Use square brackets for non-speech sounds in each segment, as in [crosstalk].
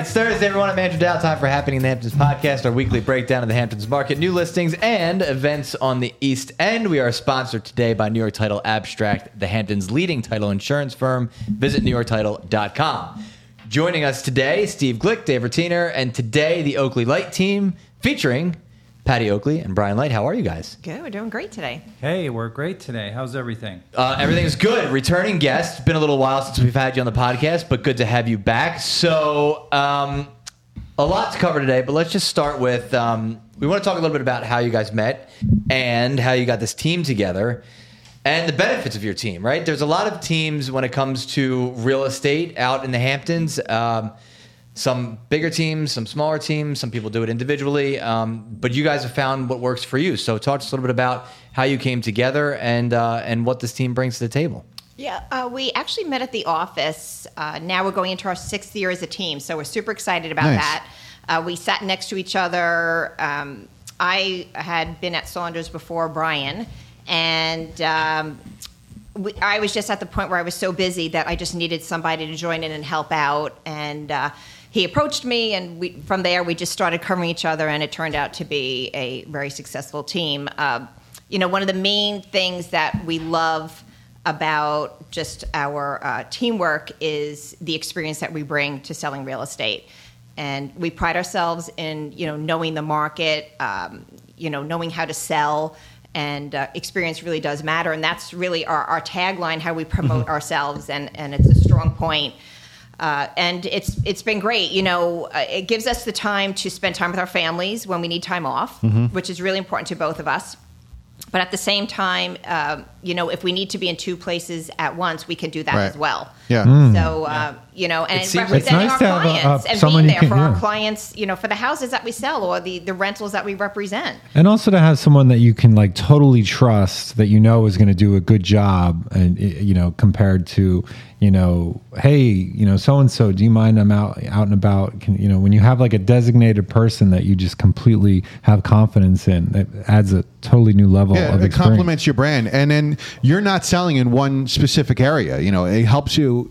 it's Thursday, everyone. I'm Andrew Dowd. Time for Happening in the Hamptons podcast, our weekly breakdown of the Hamptons market, new listings, and events on the East End. We are sponsored today by New York Title Abstract, the Hamptons' leading title insurance firm. Visit NewYorkTitle.com. Joining us today, Steve Glick, Dave Rutiner, and today the Oakley Leicht team featuring Patty Oakley and Brian Leicht. How are you guys? Good. We're doing great today. Hey, we're great today. How's everything? Uh, everything's good. Returning guest. It's been a little while since we've had you on the podcast, but good to have you back. So, um, a lot to cover today, but let's just start with um, we want to talk a little bit about how you guys met and how you got this team together and the benefits of your team, right? There's a lot of teams when it comes to real estate out in the Hamptons. Um, some bigger teams, some smaller teams. Some people do it individually, um, but you guys have found what works for you. So, talk to us a little bit about how you came together and uh, and what this team brings to the table. Yeah, uh, we actually met at the office. Uh, now we're going into our sixth year as a team, so we're super excited about Nice. that. Uh, we sat next to each other. Um, I had been at Saunders before Brian, and um, we, I was just at the point where I was so busy that I just needed somebody to join in and help out. And uh, he approached me, and we, from there we just started covering each other, and it turned out to be a very successful team. Uh, you know, one of the main things that we love about just our uh, teamwork is the experience that we bring to selling real estate. And we pride ourselves in, you know, knowing the market, um, you know, knowing how to sell, and uh, experience really does matter. And that's really our, our tagline, how we promote ourselves, and, and it's a strong point. Uh, and it's it's been great. You know, uh, it gives us the time to spend time with our families when we need time off, which is really important to both of us. But at the same time, um, you know, if we need to be in two places at once, we can do that Right. as well. Yeah. So, uh, you know, and It representing nice our to have a- clients a- and being there can- for our clients, you know, for the houses that we sell or the, the rentals that we represent. And also to have someone that you can like totally trust that you know is going to do a good job, and you know, compared to you know, hey, you know, so and so, do you mind I'm out out and about? Can you know, when you have like a designated person that you just completely have confidence in, it adds a totally new level Yeah, of it experience. complements your brand, and then you're not selling in one specific area. You know, it helps you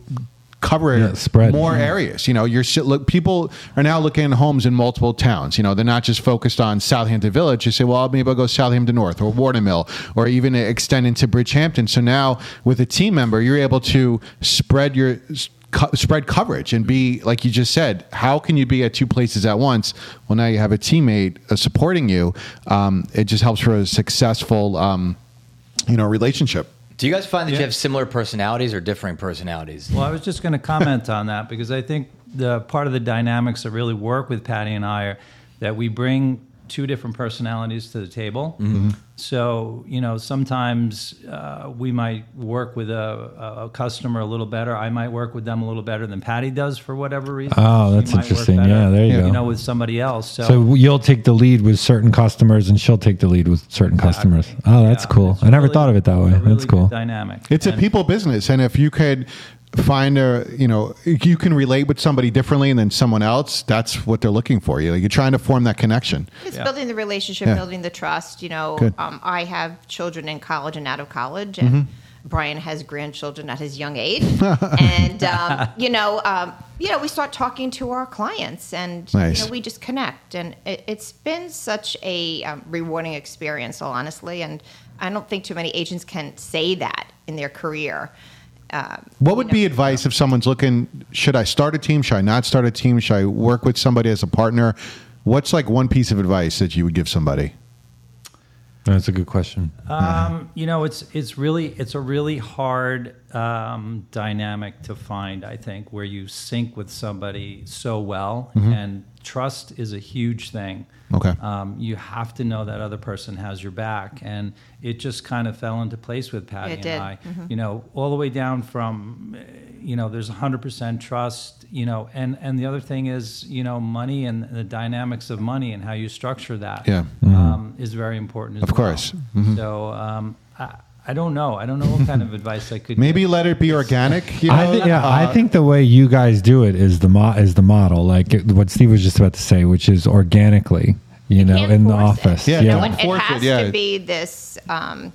cover Yeah, spread. more Yeah. areas. You know, you're look. People are now looking at homes in multiple towns. You know, they're not just focused on Southampton Village. You say, well, maybe I'll go Southampton to North or Watermill, or even extend into Bridgehampton. So now, with a team member, you're able to spread your co- spread coverage and be like you just said. How can you be at two places at once? Well, now you have a teammate uh, supporting you. Um, it just helps for a successful, um, you know, relationship. Do you guys find that you have similar personalities or differing personalities? Well, I was just going to comment on that because I think the part of the dynamics that really work with Patty and I are that we bring two different personalities to the table. Mm-hmm. So, you know, sometimes uh, we might work with a, a customer a little better. I might work with them a little better than Patty does for whatever reason. Oh, that's might interesting. better, Yeah, there you go. You know, with somebody else. So, So you'll take the lead with certain customers, and she'll take the lead with certain customers. Oh, that's yeah, cool. it's I never really- thought of it that way. really That's cool. dynamic. It's a people business, and if you could find a, you know, you can relate with somebody differently than someone else. That's what they're looking for. You, know, you're trying to form that connection. It's Yeah. building the relationship, Yeah. building the trust. You know, um, I have children in college and out of college, and Mm-hmm. Brian has grandchildren at his young age. [laughs] and um, you know, um, you know, we start talking to our clients, and Nice. you know, we just connect, and it, it's been such a um, rewarding experience, all honestly. And I don't think too many agents can say that in their career. Um, What would you know. be advice if someone's looking? Should I start a team? Should I not start a team? Should I work with somebody as a partner? What's like one piece of advice that you would give somebody? That's a good question. Um, you know, it's it's really it's a really hard um, dynamic to find. I think where you sync with somebody so well, and trust is a huge thing. Okay. Um, you have to know that other person has your back, and it just kind of fell into place with Patty It and did. I. You know, all the way down from, you know, there's 100% trust. You know, and and the other thing is, you know, money and the dynamics of money and how you structure that Yeah. um, is very important. As Of well. course. Mhm. So um, I, I don't know. I don't know what kind of [laughs] advice I could. Maybe give. let it be organic. You know? I think, yeah, I Uh, think the way you guys do it is the mo- is the model, like it, what Steve was just about to say, which is organically, you, know, in the force it. office. Yeah, You Yeah. it, it Force it, has yeah. to be this. Um,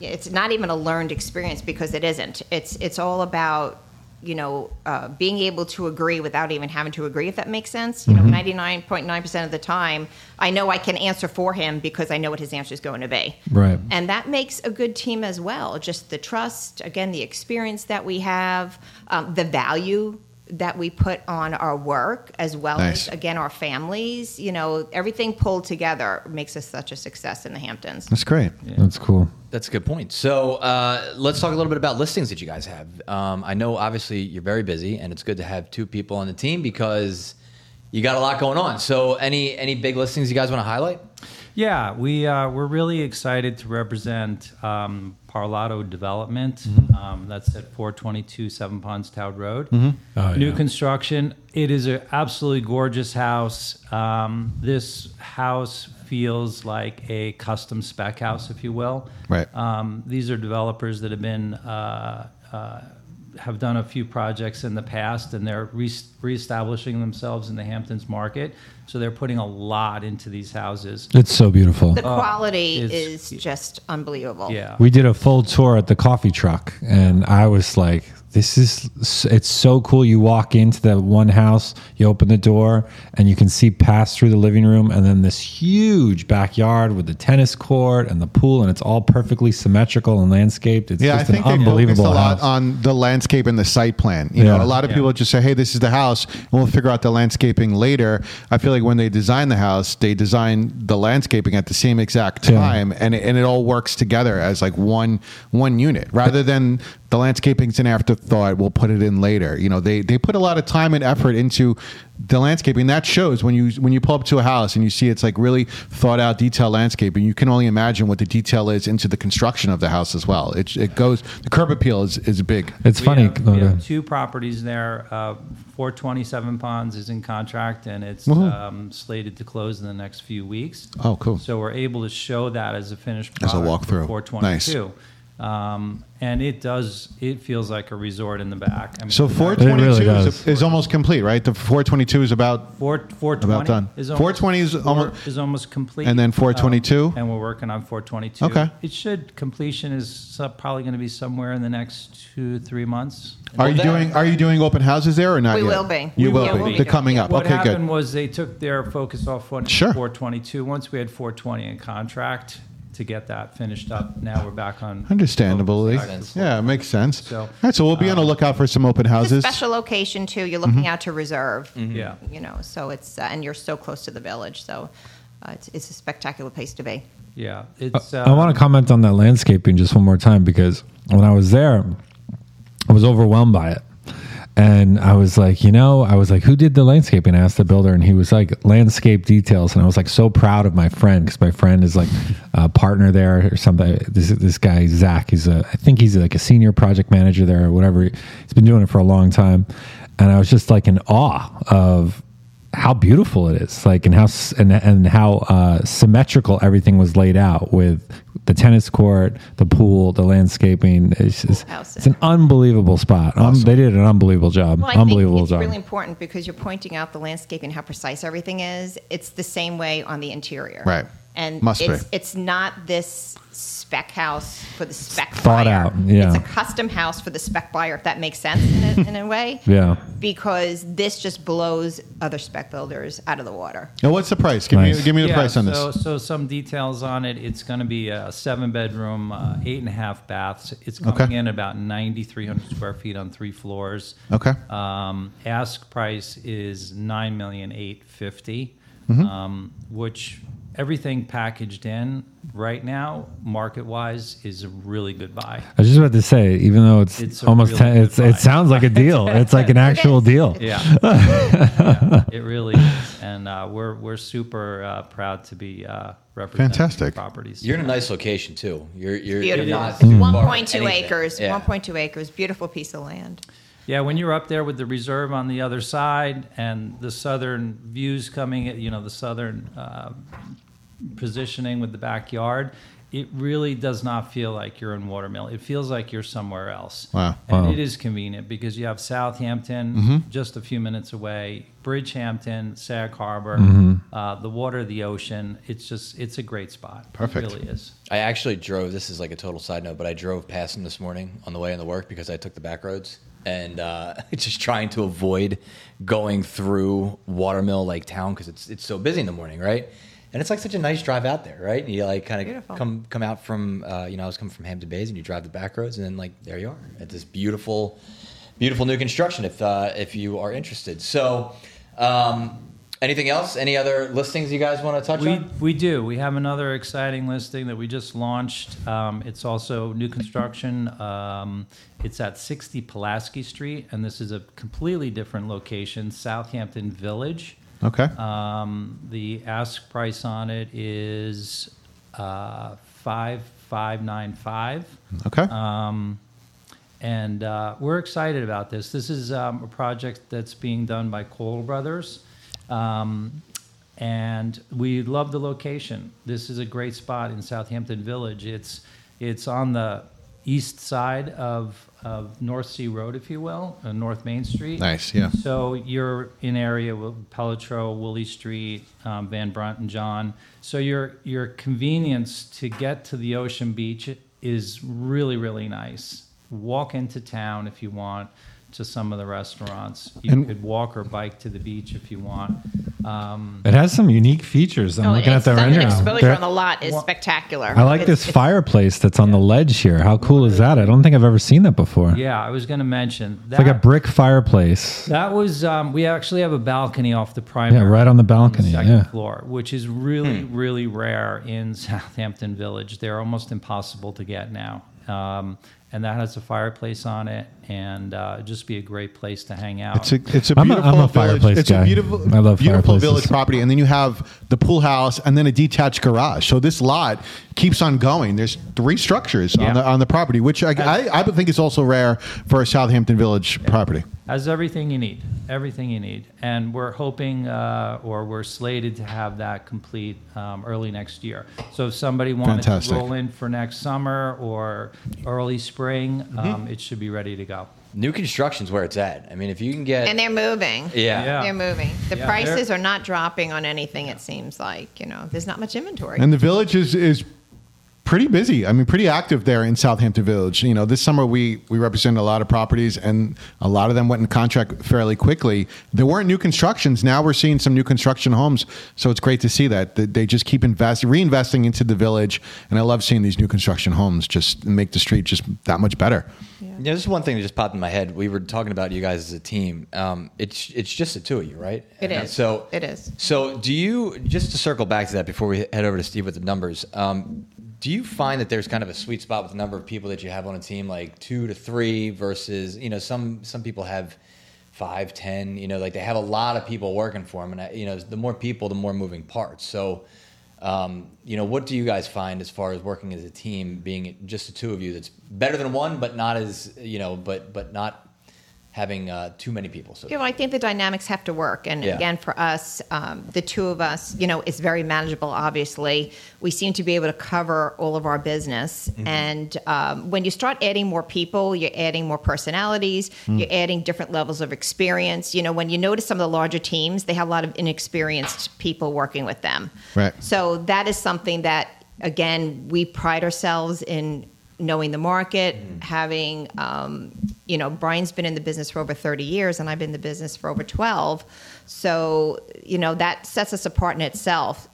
it's not even a learned experience because it isn't. It's it's all about you know, uh, being able to agree without even having to agree, if that makes sense. You know, 99.9% of the time, I know I can answer for him because I know what his answer is going to be. Right. And that makes a good team as well. Just the trust, again, the experience that we have, um, the value that we put on our work, as well Nice. as, again, our families. You know, everything pulled together makes us such a success in the Hamptons. That's great. That's cool. That's a good point. So uh, let's talk a little bit about listings that you guys have. Um, I know obviously you're very busy, and it's good to have two people on the team because you got a lot going on. So any any big listings you guys want to highlight? Yeah, we uh, we're really excited to represent um, Parlato Development. Mm-hmm. Um, that's at 422 Seven Ponds Towd Road. Oh, New yeah. construction. It is an absolutely gorgeous house. Um, this house feels like a custom spec house, if you will. Right. Um, these are developers that have been uh, uh, have done a few projects in the past, and they're re- reestablishing themselves in the Hamptons market. So they're putting a lot into these houses. It's so beautiful. The oh, quality it's- is just unbelievable. Yeah. We did a full tour at the coffee truck, and I was like, "This is it's so cool." You walk into the one house, you open the door, and you can see past through the living room, and then this huge backyard with the tennis court and the pool, and it's all perfectly symmetrical and landscaped. It's Yeah, I just think an they focused unbelievable a lot house. on the landscape and the site plan. You know, a lot of Yeah. people just say, "Hey, this is the house," and we'll figure out the landscaping later. I feel like when they design the house, they design the landscaping at the same exact Yeah. time, and it, and it all works together as like one one unit, rather than the landscaping's an afterthought. We'll put it in later. You know, they they put a lot of time and effort into the landscaping. That shows when you when you pull up to a house and you see it's like really thought out, detailed landscaping. You can only imagine what the detail is into the construction of the house as well. It it goes the curb appeal is is big. It's We funny. have, oh, we go have two properties there. Uh, 427 Ponds is in contract and it's um, slated to close in the next few weeks. Oh, cool. So we're able to show that as a finished As a walkthrough. 422. Um, and it does. It feels like a resort in the back. I mean, So 422 really is, is almost complete, right? The 422 is about Four, 420 About done. Is 420 is four- almost- is almost complete. And then 422? Um, and we're working on 422. Okay. It should completion is probably going to be somewhere in the next two three months. Are you that- doing Are you doing open houses there or not? We yet? will be. You We will will be. be. They're coming up. What okay, happened good. was they took their focus off one, Sure. 422. Once we had 420 in contract to get that finished up, now we're back on. Understandably, back to yeah, it makes sense. So, All right, so we'll be on the um, lookout for some open It's a houses. special location too. You're mm-hmm. looking out to reserve. Mm-hmm. Yeah. You know, so it's uh, and you're so close to the village, so uh, it's, it's a spectacular place to be. Yeah. Uh, it's. I want to um, comment on that landscaping just one more time because when I was there, I was overwhelmed by it. And I was like, you know, I was like, who did the landscaping? I asked the builder, and he was like, landscape details. And I was like, so proud of my friend because my friend is like [laughs] a partner there or something. This this guy Zach, he's a, I think he's like a senior project manager there or whatever. He's been doing it for a long time, and I was just like in awe of how beautiful it is like and how and, and how uh, symmetrical everything was laid out with the tennis court the pool the landscaping. It's, just, it's an unbelievable spot. Um, they did an unbelievable job. Well, I unbelievable think it's job. really important because you're pointing out the landscape and how precise everything is. It's the same way on the interior, Right. And Must it's, be. it's not this spec house for the spec Thought buyer. out, yeah. It's a custom house for the spec buyer, if that makes sense in a, [laughs] in a way. yeah Because this just blows other spec builders out of the water. Now, what's the price? Give Nice. me give me the yeah, price on so, this. So some details on it. It's going to be a seven bedroom, uh, eight and a half baths. It's coming Okay. in about 9,300 square feet on three floors. Okay. Um, ask price is nine million eight fifty, Mm-hmm. um, which everything packaged in right now, market wise, is a really good buy. I was just about to say, even though it's, It's almost, really ten, it's, it sounds like a deal. [laughs] It's like an actual deal. Yeah, [laughs] Yeah, it really is, and uh, we're we're super uh, proud to be uh, representing Fantastic. properties. You're in a nice location too. You're you're, Beautiful. you're not too 1.2 acres. Yeah. 1.2 acres. Beautiful piece of land. Yeah, when you're up there with the reserve on the other side and the southern views coming, at, you know, the southern uh, positioning with the backyard, it really does not feel like you're in Watermill. It feels like you're somewhere else. Wow. And Wow. it is convenient because you have Southampton Mm-hmm. just a few minutes away, Bridgehampton, Sag Harbor, Mm-hmm. uh, the water, the ocean. It's just, it's a great spot. Perfect. It really is. I actually drove. This is like a total side note, but I drove past them this morning on the way in into work because I took the back roads. and uh, [laughs] just trying to avoid going through Watermill Lake Town because it's it's so busy in the morning, right? And it's like such a nice drive out there, right? And you like kind of come come out from uh, you know I was coming from Hampton Bays and you drive the back roads and then like there you are at this beautiful beautiful new construction if uh, if you are interested. So. Um, Anything else? Any other listings you guys want to touch We, on? we do. We have another exciting listing that we just launched. Um, it's also new construction. Um, it's at 60 Pulaski Street, and this is a completely different location, Southampton Village. Okay. Um, the ask price on it is uh, five five nine five. okay. Um, and uh, we're excited about this. This is um, a project that's being done by Cole Brothers. Um, and we love the location. This is a great spot in Southampton Village. It's, it's on the east side of, of North Sea Road, if you will, uh, North Main Street. nice. Yeah. So you're in area with Pelletreau, Woolley Street, um, Van Brunt and John. So your your convenience to get to the ocean beach is really really nice. Walk into town if you want to some of the restaurants. You And- could walk or bike to the beach if you want. Um, It has some unique features. I'm Oh, looking at it's the the rendering. exposure There- on the lot is spectacular. I like It's- this it's- fireplace that's on the ledge here. How cool is that? I don't think I've ever seen that before. yeah, I was going to mention that. It's like a brick fireplace. That was um, we actually have a balcony off the primary. Yeah, right on the balcony, second yeah. floor, which is really really rare in [laughs] Southampton Village. They're almost impossible to get now. Um, and that has a fireplace on it, and uh, it'd just be a great place to hang out. It's a it's a I'm a- beautiful I'm a village. fireplace It's guy. a beautiful I love beautiful fireplaces. village property, and then you have the pool house and then a detached garage. So this lot keeps on going. There's three structures Yeah. on the on the property, which I, I, I would think is also rare for a Southampton Village property. has everything you need, everything you need, and we're hoping, uh, or we're slated to have that complete um, early next year. So if somebody wanted Fantastic. to roll in for next summer or early spring, um, it should be ready to go. New construction's where it's at. I mean, if you can get And they're moving. yeah. Yeah. They're moving. The Yeah, prices they're- are not dropping on anything, it seems like. You know, there's not much inventory. And the village is is pretty busy. I mean, pretty active there in Southampton Village. You know, this summer we we represented a lot of properties, and a lot of them went in contract fairly quickly. There weren't new constructions. Now we're seeing some new construction homes, so it's great to see that that they just keep invest reinvesting into the village. And I love seeing these new construction homes just make the street just that much better. Yeah, this is one thing that just popped in my head. We were talking about you guys as a team. Um, it's it's just the two of you, right? It And is. So It is. So do you just to circle back to that before we head over to Steve with the numbers? Um, do you find that there's kind of a sweet spot with the number of people that you have on a team, like two to three versus you know some some people have five, ten. You know, like they have a lot of people working for them, and you know the more people, the more moving parts. So. Um, you know, what do you guys find as far as working as a team, being just the two of you? That's better than one, but not as you know, but but not having uh, too many people. So know, I think the dynamics have to work. And Yeah. again, for us, um, the two of us, you know, it's very manageable, obviously. We seem to be able to cover all of our business. Mm-hmm. And um, when you start adding more people, you're adding more personalities, Mm. you're adding different levels of experience. You know, when you notice some of the larger teams, they have a lot of inexperienced people working with them. Right. So that is something that, again, we pride ourselves in knowing the market, having, um, you know, Brian's been in the business for over 30 years and I've been in the business for over 12. So, you know, that sets us apart in itself.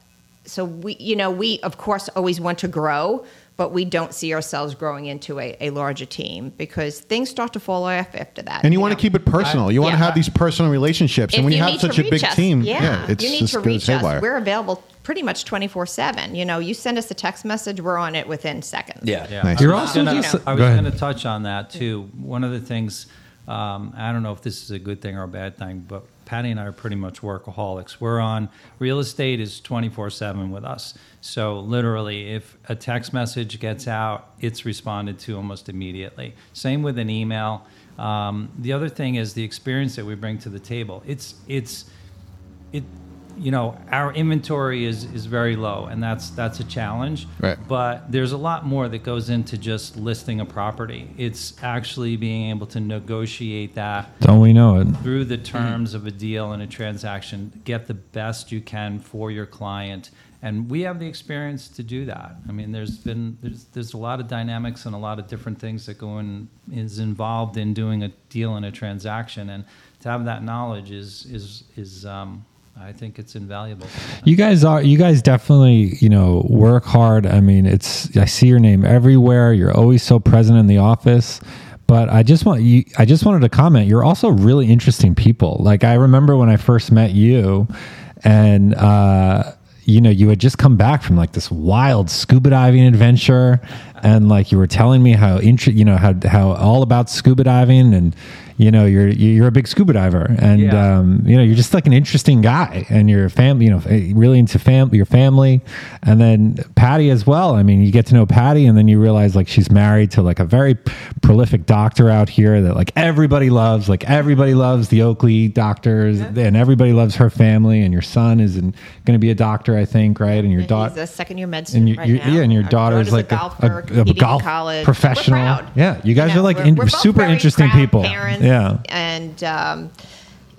So we, you know, we of course always want to grow, but we don't see ourselves growing into a, a larger team because things start to fall off after that. And you, want know. to keep it personal. you want to have these personal relationships. If and when you, you have such a big us, team, yeah, it's you need just to reach us. haywire. We're available pretty much 24 7. You know, you send us a text message, we're on it within seconds. yeah, Yeah, Nice. I You're was also gonna, just- I was going to touch on that too. One of the things, um, I don't know if this is a good thing or a bad thing, but Patty and I are pretty much workaholics. We're on real estate is 24 seven with us. So literally, if a text message gets out, it's responded to almost immediately. Same with an email. Um, the other thing is the experience that we bring to the table. It's it's it you know, our inventory is is very low, and that's that's a challenge. Right. But there's a lot more that goes into just listing a property. It's actually being able to negotiate that Don't we know it? through the terms of a deal and a transaction, get the best you can for your client. And we have the experience to do that. I mean, there's been there's there's a lot of dynamics and a lot of different things that go in is involved in doing a deal and a transaction, and to have that knowledge is is is um, I think it's invaluable. You guys are you guys definitely, you know, work hard. I mean, it's I see your name everywhere. You're always so present in the office. But I just want you I just wanted to comment. You're also really interesting people. Like I remember when I first met you and uh you know, you had just come back from like this wild scuba diving adventure, and like you were telling me how inter- you know how how all about scuba diving, and you know you're you're a big scuba diver, and Yeah. um, you know you're just like an interesting guy, and your family, you know, really into fam- your family, and then Patty as well. I mean, you get to know Patty, and then you realize like she's married to like a very prolific doctor out here that like everybody loves, like everybody loves the Oakley doctors, and everybody loves her family, and your son is going to be a doctor, I think, right? And your daughter. He's a second year med And student your, right your now. yeah, and your Our daughter's, daughter's like a golfer, a, a, competing in golf college. professional. Yeah, you guys You know, are like we're- in, we're super interesting people. Parents Yeah, and um,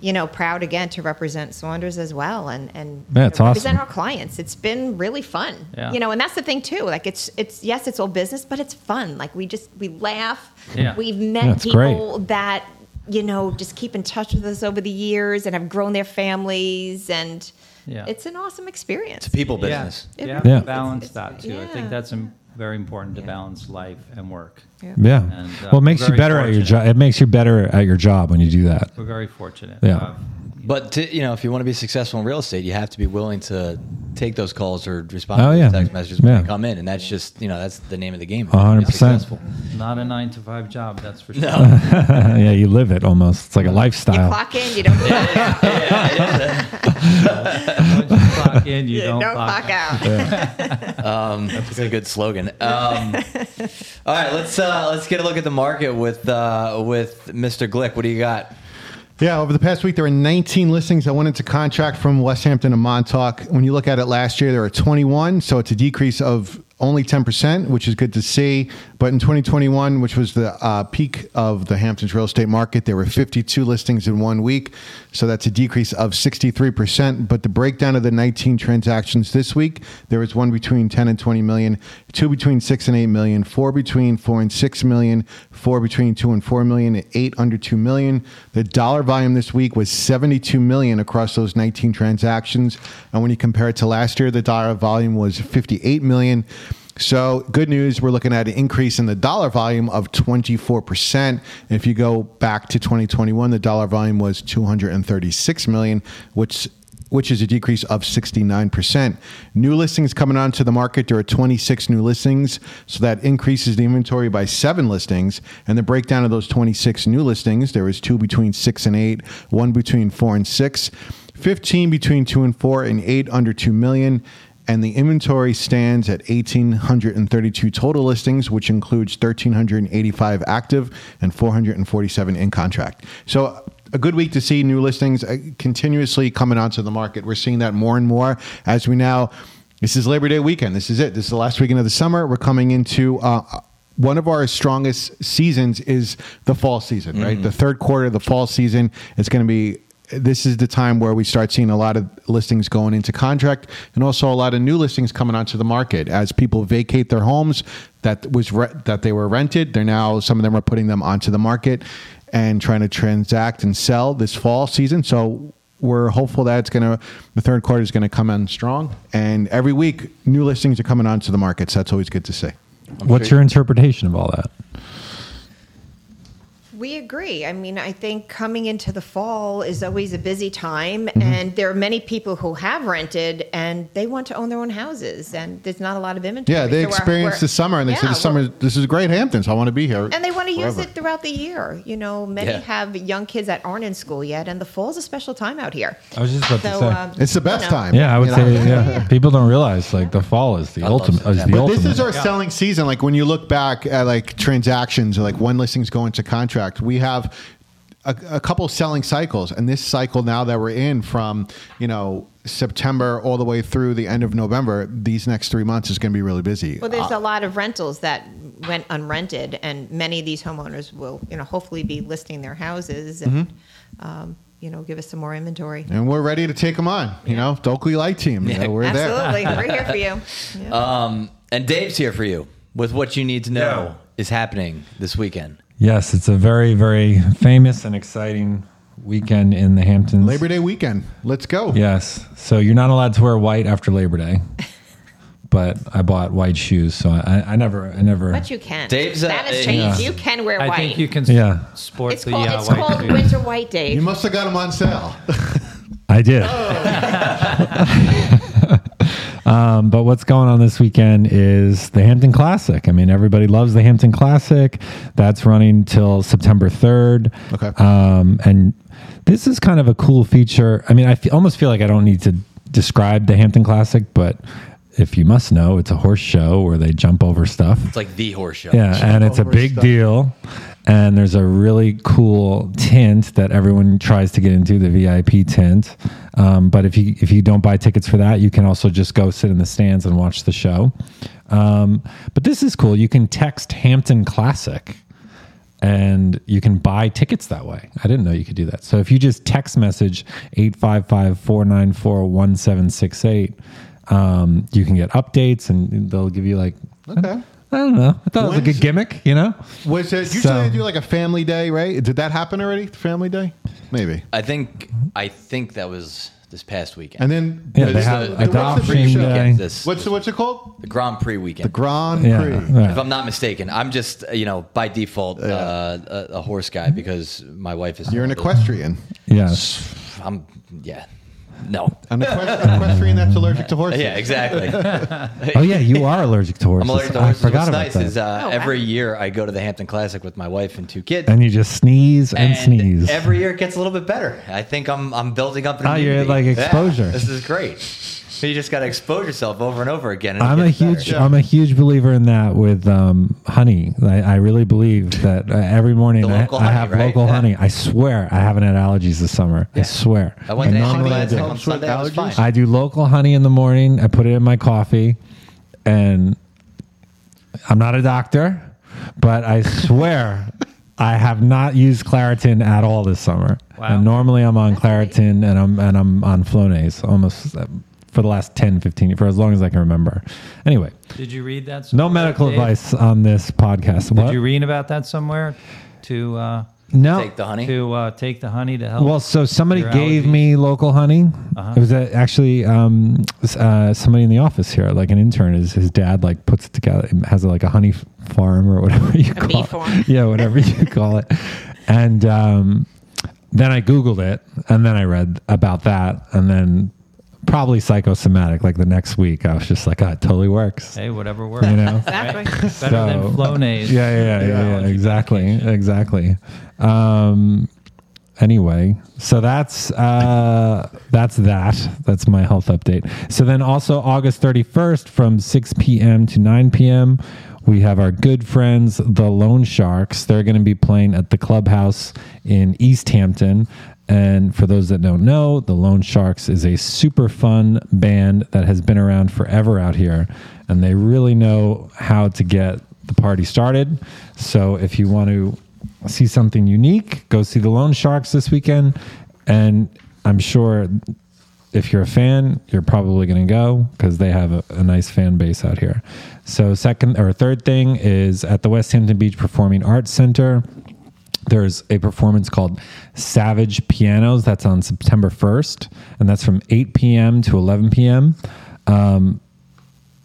you know, proud again to represent Saunders as well, and and Yeah, you know, represent awesome. our clients. It's been really fun. Yeah. You know, and that's the thing too. Like it's it's yes, it's all business, but it's fun. Like we just we laugh. Yeah. We've met Yeah, it's people that you know just keep in touch with us over the years and have grown their families, and Yeah. it's an awesome experience. It's a people business. Yeah, It you really have Yeah. to balance is. that too. I think that's im- very important to balance life and work. yeah. And, uh, well, it makes we're you very better at your fortunate. job. It makes you better at your job when you do that. We're very fortunate. Yeah. Uh, But to, you know, if you want to be successful in real estate, you have to be willing to take those calls or respond Oh, to yeah. text messages when Yeah. they come in, and that's just you know that's the name of the game. Hundred percent. not a nine to five job, that's for [laughs] sure. [laughs] yeah, you live it almost. It's like a lifestyle. You lifestyle. clock in, you don't clock out. [laughs] You clock in, you You don't, don't clock, clock out. out. Um, that's a good slogan. Um, all right, let's uh, let's get a look at the market with uh, with Mr. Glick. What do you got? Yeah, over the past week, there were 19 listings that went into contract from Westhampton to Montauk. When you look at it last year, there were 21, so it's a decrease of only 10%, which is good to see. But in 2021, which was the uh, peak of the Hamptons real estate market, there were 52 listings in one week, so that's a decrease of 63%. But the breakdown of the 19 transactions this week, there was one between 10 and 20 million, two between 6 and 8 million, four between 4 and 6 million, four between 2 and 4 million, and eight under 2 million. The dollar volume this week was 72 million across those 19 transactions. And when you compare it to last year, the dollar volume was 58 million. So, good news, we're looking at an increase in the dollar volume of 24%. If you go back to 2021, the dollar volume was 236 million, which which is a decrease of 69%. New listings coming onto the market, there are 26 new listings, so that increases the inventory by seven listings. And the breakdown of those 26 new listings, there was two between six and eight, one between four and six, 15 between two and four, and eight under 2 million. And the inventory stands at 1,832 total listings, which includes 1,385 active and 447 in contract. So a good week to see new listings uh, continuously coming onto the market. We're seeing that more and more as we now. This is Labor Day weekend. This is it. This is the last weekend of the summer. We're coming into uh, one of our strongest seasons is the fall season, right? The third quarter of the fall season. It's going to be. This is the time where we start seeing a lot of listings going into contract, and also a lot of new listings coming onto the market as people vacate their homes that was re- that they were rented. They're now some of them are putting them onto the market and trying to transact and sell this fall season. So we're hopeful that it's going to the third quarter is going to come in strong, and every week new listings are coming onto the market. So that's always good to see. What's sure- your interpretation of all that? We agree. I mean, I think coming into the fall is always a busy time, Mm-hmm. and there are many people who have rented and they want to own their own houses, and there's not a lot of inventory. Yeah, they So we're- experienced we're- the summer, and they Yeah, said the summer well, this is great Hamptons. I want to be here, and they want to use it throughout the year. You know, many Yeah. have young kids that aren't in school yet, and the fall is a special time out here. I was just about So, to say. um, It's the best you know, time. yeah, I would say know? yeah. yeah. People don't realize like the fall is the I ultimate. Is the But ultimate. this is our selling season. Like when you look back at like transactions, or like when listings go into contract, we have a, a couple selling cycles, and this cycle now that we're in from you know September all the way through the end of November, these next three months is going to be really busy. Well, there's a lot of rentals that went unrented, and many of these homeowners will, you know, hopefully be listing their houses and, Mm-hmm. um, you know, give us some more inventory. and we're ready to take them on. You know, the Oakley Leicht Team. you know, we're there. Absolutely, we're here for you. Yeah. [laughs] Um, and Dave's here for you with what you need to know Yeah. is happening this weekend. Yes, it's a very, very famous and exciting weekend in the Hamptons. Labor Day weekend. Let's go. Yes. So you're not allowed to wear white after Labor Day. [laughs] But I bought white shoes, so I, I never, I never. But you can. Dave's, uh, that has changed. yeah. You can wear white. I think you can Yeah. sport It's the called, uh, it's white called shoes. winter white, Dave. You must have got them on sale. I did. [laughs] um, but what's going on this weekend is the Hampton Classic. I mean, everybody loves the Hampton Classic. That's running till September 3rd. Okay. Um, and this is kind of a cool feature. I mean, I almost feel like I don't need to describe the Hampton Classic, but if you must know, it's a horse show where they jump over stuff. It's like the horse show. Yeah, and it's a big stuff. deal. And there's a really cool tent that everyone tries to get into, the VIP tent. Um, but if you if you don't buy tickets for that, you can also just go sit in the stands and watch the show. Um, but this is cool. You can text Hampton Classic and you can buy tickets that way. I didn't know you could do that. So if you just text message 855-494-1768, um, you can get updates and they'll give you like Okay. I don't know. I thought it was a good gimmick, you know? Was it usually So- they do like a family day, right? Did that happen already? Family day? Maybe. I think I think that was this past weekend. And then Yeah, they what's have the- what's the adoption pre-show? day. This, What's the, what's it called? the Grand Prix weekend. The Grand Prix. yeah. if I'm not mistaken, I'm just uh, you know by default uh, a, a horse guy because my wife is. You're an equestrian. Yes. I'm yeah. No. An equest- equestrian that's allergic to horses. Yeah, exactly. [laughs] [laughs] Oh yeah, you are allergic to horses. I'm allergic to I forgot What's about nice that. is uh, Oh, wow. every year I go to the Hampton Classic with my wife and two kids. and you just sneeze and, sneeze. Every year it gets a little bit better. I think I'm I'm building up an Oh, you're immunity. like Yeah, exposure. this is great. You just got to expose yourself over and over again. And I'm a gets better. huge I'm a huge believer in that with um, honey. I, I really believe that uh, every morning I, local I have right? local Yeah. honey. I swer I haven't had allergies this summer. I swear. I went to And Hampton normally Classic it on helps with Sunday. I allergies? I do local honey in the morning. I put it in my coffee, and I'm not a doctor, but I swear [laughs] I have not used Claritin at all this summer. Wow. And normally I'm on Claritin and I'm and I'm on Flonase almost uh, for the last 10, 15 for as long as I can remember. Anyway, Did you read that? no medical Dave? advice on this podcast. Did What? you read about that somewhere? To uh, no. Take the honey. to uh, take the honey to help. Well, so somebody gave allergies. me local honey. Uh-huh. It was uh, actually um, uh, somebody in the office here, like an intern. His his dad like puts it together, has like a honey farm or whatever [laughs] you call bee it. farm. [laughs] Yeah, whatever you [laughs] call it. And um, then I googled it, and then I read about that, and then probably psychosomatic. Like the next week, I was just like, "Ah, it totally works." hey, whatever works. You know. [laughs] Exactly. [laughs] Better So- than Flonase. Yeah, yeah, yeah, yeah, yeah, exactly, exactly. Um, anyway, so that's uh, that's that. That's my health update. So then also August thirty first from six p.m. to nine p.m. We have our good friends, the Lone Sharks. They're going to be playing at the clubhouse in East Hampton. And for those that don't know, the Lone Sharks is a super fun band that has been around forever out here. And they really know how to get the party started. So if you want to see something unique, go see the Lone Sharks this weekend. And I'm sure if you're a fan, you're probably going to go because they have a, a nice fan base out here. So, second or third thing is at the Westhampton Beach Performing Arts Center. There's a performance called Savage Pianos. That's on September 1st, and that's from 8 p.m. to 11 p.m. Um,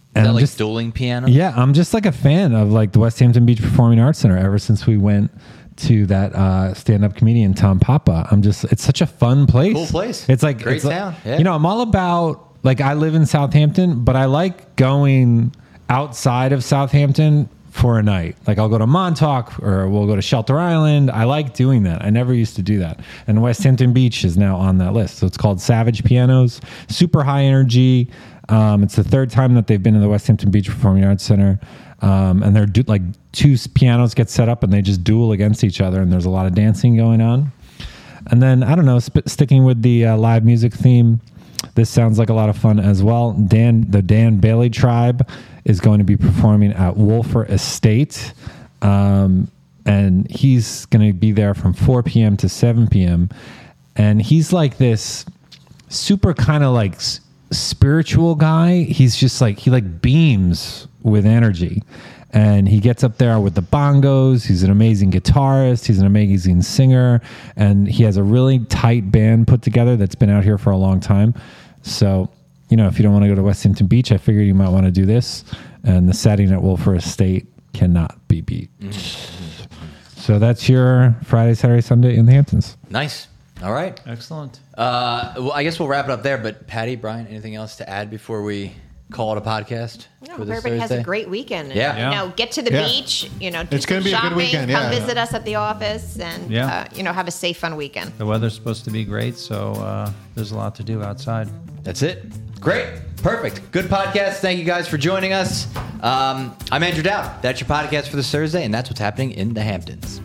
Is that I'm like just- dueling piano? yeah, I'm just like a fan of like the Westhampton Beach Performing Arts Center ever since we went to that uh, stand-up comedian Tom Papa. I'm just it's such a fun place. Cool place. It's like Great it's like- town, yeah. You know, I'm all about like I live in Southampton, but I like going outside of Southampton for a night. Like I'll go to Montauk or we'll go to Shelter Island. I like doing that. I never used to do that. And Westhampton Beach is now on that list. So it's called Savage Pianos. Super high energy. Um, it's the third time that they've been in the West Hampton Beach Performing Arts Center. Um, and they're du- like two pianos get set up and they just duel against each other. And there's a lot of dancing going on. And then I don't know, sp- sticking with the uh, live music theme, this sounds like a lot of fun as well. Dan, the Dan Bailey Tribe, is going to be performing at Wölffer Estate. Um, and he's going to be there from 4 p.m. to 7 p.m. And he's like this super kind of like s- spiritual guy. He's just like, he like beams with energy. And he gets up there with the bongos. He's an amazing guitarist. He's an amazing singer. And he has a really tight band put together that's been out here for a long time. So, you know, if you don't want to go to Westhampton Beach, I figured you might want to do this. And the setting at Wölffer Estate cannot be beat. So that's your Friday, Saturday, Sunday in the Hamptons. Nice. All right. Excellent. Uh, well, I guess we'll wrap it up there. But Patty, Brian, anything else to add before we call it a podcast No, for this everybody has a great weekend. Yeah. You know, get to the Yeah. beach. You know, do It's gonna some be a good shopping, weekend, Come yeah. visit us at the office, and Yeah. uh, you know, have a safe, fun weekend. The weather's supposed to be great, so uh, there's a lot to do outside. That's it. Great. Perfect. Good podcast. Thank you guys for joining us. Um, I'm Andrew Dowd. That's your podcast for this Thursday, and that's what's happening in the Hamptons.